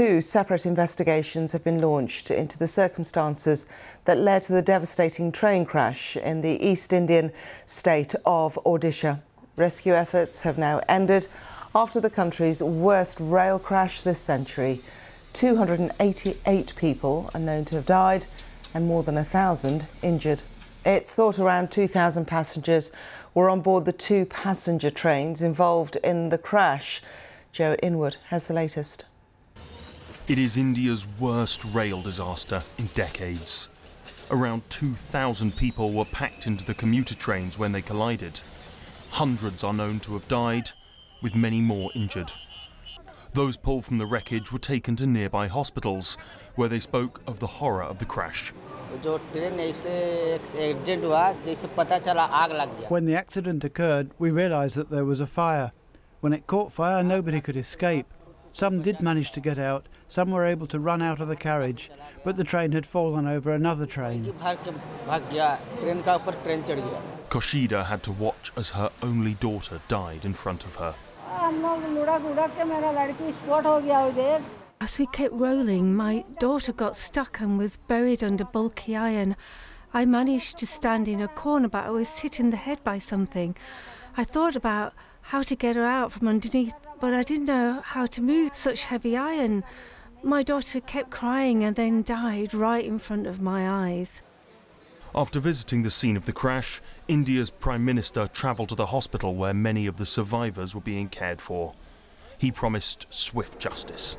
Two separate investigations have been launched into the circumstances that led to the devastating train crash in the East Indian state of Odisha. Rescue efforts have now ended after the country's worst rail crash this century. 288 people are known to have died and more than 1,000 injured. It's thought around 2,000 passengers were on board the two passenger trains involved in the crash. Joe Inwood has the latest. It is India's worst rail disaster in decades. Around 2,000 people were packed into the commuter trains when they collided. Hundreds are known to have died, with many more injured. Those pulled from the wreckage were taken to nearby hospitals, where they spoke of the horror of the crash. When the accident occurred, we realised that there was a fire. When it caught fire, nobody could escape. Some did manage to get out, some were able to run out of the carriage, but the train had fallen over another train. Koshida had to watch as her only daughter died in front of her. As we kept rolling, my daughter got stuck and was buried under bulky iron. I managed to stand in a corner, but I was hit in the head by something. I thought about how to get her out from underneath, but I didn't know how to move such heavy iron. My daughter kept crying and then died right in front of my eyes. After visiting the scene of the crash, India's Prime Minister travelled to the hospital where many of the survivors were being cared for. He promised swift justice.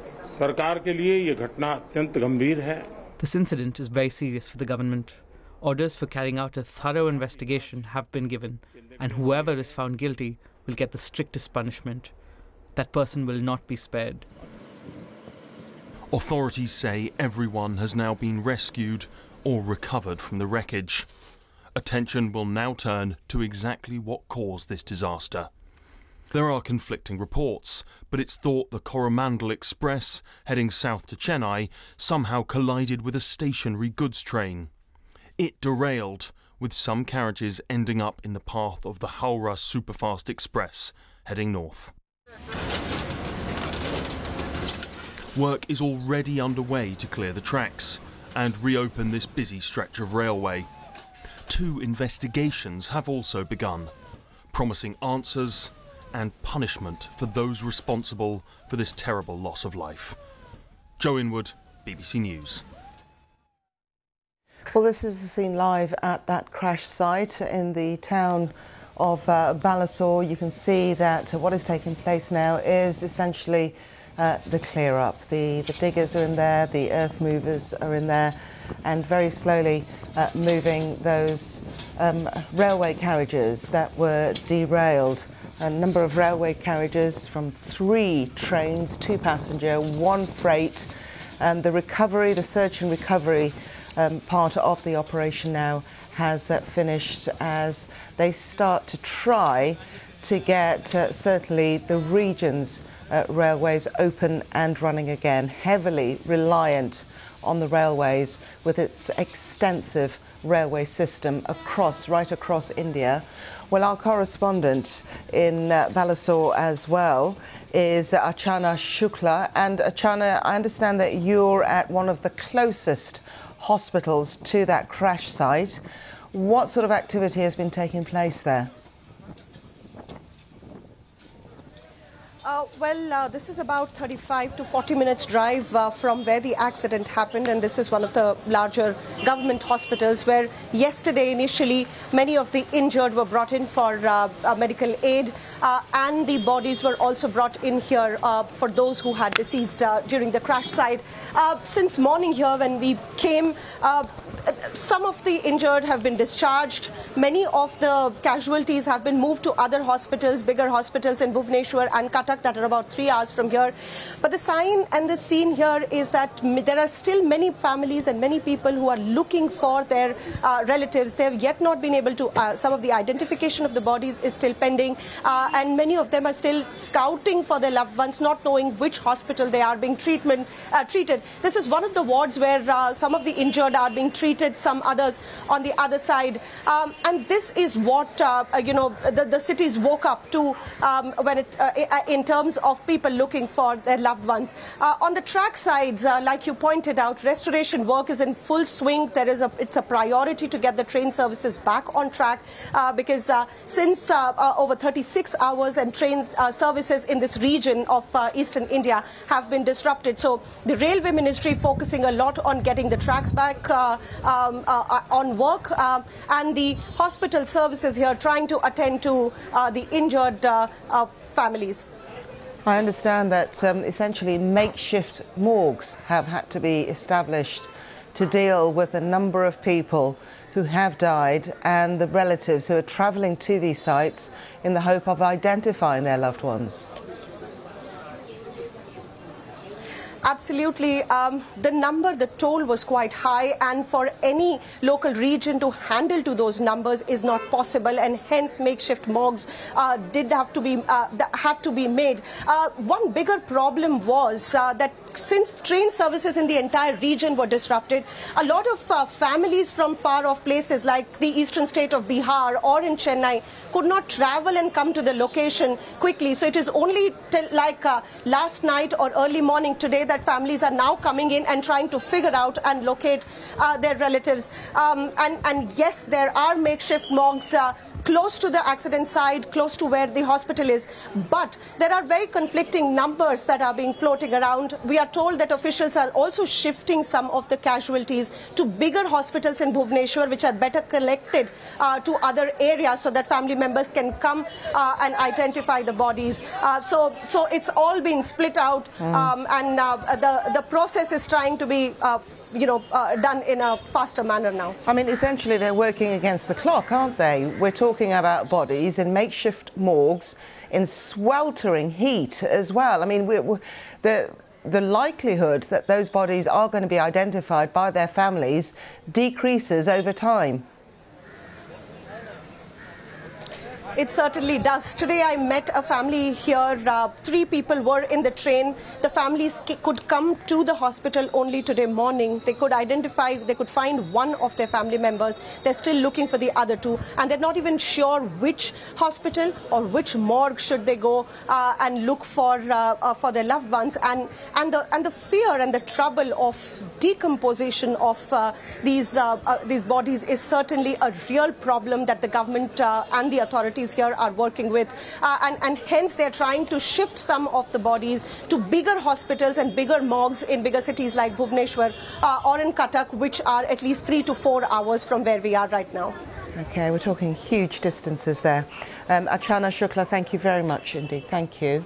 This incident is very serious for the government. Orders for carrying out a thorough investigation have been given, and whoever is found guilty will get the strictest punishment. That person will not be spared. Authorities say everyone has now been rescued or recovered from the wreckage. Attention will now turn to exactly what caused this disaster. There are conflicting reports, but it's thought the Coromandel Express, heading south to Chennai, somehow collided with a stationary goods train. It derailed, with some carriages ending up in the path of the Howrah Superfast Express, heading north. Work is already underway to clear the tracks and reopen this busy stretch of railway. Two investigations have also begun, promising answers and punishment for those responsible for this terrible loss of life. Joe Inwood, BBC News. Well, this is the scene live at that crash site in the town of uh, Balasore. You can see that what is taking place now is essentially uh, the clear up. The, the diggers are in there, the earth movers are in there, and very slowly uh, moving those um, railway carriages that were derailed. A number of railway carriages from three trains, two passenger, one freight. Um, the recovery, the search and recovery um, part of the operation now has uh, finished as they start to try to get uh, certainly the region's uh, railways open and running again, heavily reliant on the railways with its extensive railway system across, right across India. Well, our correspondent in uh, Balasore as well is Archana Shukla. And Archana, I understand that you're at one of the closest hospitals to that crash site. What sort of activity has been taking place there? Uh, well, uh, this is about 35 to 40 minutes drive uh, from where the accident happened, and this is one of the larger government hospitals where yesterday, initially, many of the injured were brought in for uh, medical aid, uh, and the bodies were also brought in here uh, for those who had deceased during the crash site. since morning here, when we came, some of the injured have been discharged. Many of the casualties have been moved to other hospitals, bigger hospitals in Bhubaneswar and That are about three hours from here. But the sign and the scene here is that there are still many families and many people who are looking for their uh, relatives. They have yet not been able to, uh, some of the identification of the bodies is still pending. Uh, and many of them are still scouting for their loved ones, not knowing which hospital they are being treatment, uh, treated. This is one of the wards where uh, some of the injured are being treated, some others on the other side. Um, and this is what, uh, you know, the, the cities woke up to um, when it, in in terms of people looking for their loved ones. Uh, on the track sides, uh, like you pointed out, restoration work is in full swing. There is a, it's a priority to get the train services back on track uh, because uh, since uh, uh, over 36 hours and train services in this region of eastern India have been disrupted. So the railway ministry focusing a lot on getting the tracks back um, on work and the hospital services here trying to attend to the injured families. I understand that um, essentially makeshift morgues have had to be established to deal with a number of people who have died and the relatives who are travelling to these sites in the hope of identifying their loved ones. Absolutely. Um, the number, the toll was quite high, and for any local region to handle to those numbers is not possible, and hence makeshift morgues uh, did have to be uh, had to be made. Uh, one bigger problem was uh, that since train services in the entire region were disrupted, a lot of uh, families from far off places like the eastern state of Bihar or in Chennai could not travel and come to the location quickly. So it is only like uh, last night or early morning today that families are now coming in and trying to figure out and locate uh, their relatives. Um, and, and yes, there are makeshift morgues uh, close to the accident site, close to where the hospital is. But there are very conflicting numbers that are being floating around. We are told that officials are also shifting some of the casualties to bigger hospitals in Bhubaneswar, which are better collected uh, to other areas so that family members can come uh, and identify the bodies. Uh, so, so it's all being split out, mm. um, and uh, the the process is trying to be uh, you know, uh, done in a faster manner now. I mean, essentially they're working against the clock, aren't they? We're talking about bodies in makeshift morgues in sweltering heat as well. I mean, we're, we're, the the likelihood that those bodies are going to be identified by their families decreases over time. It certainly does. Today I met a family here. Uh, three people were in the train. The families could come to the hospital only today morning. They could identify, they could find one of their family members. They're still looking for the other two. And they're not even sure which hospital or which morgue should they go uh, and look for uh, uh for their loved ones. And, and, the, and the fear and the trouble of decomposition of uh, these, uh, these bodies is certainly a real problem that the government and the authorities authorities here are working with. Uh, and, and hence they're trying to shift some of the bodies to bigger hospitals and bigger morgues in bigger cities like Bhubaneswar uh, or in Cuttack, which are at least three to four hours from where we are right now. Okay, we're talking huge distances there. Um, Archana Shukla, thank you very much indeed. Thank you.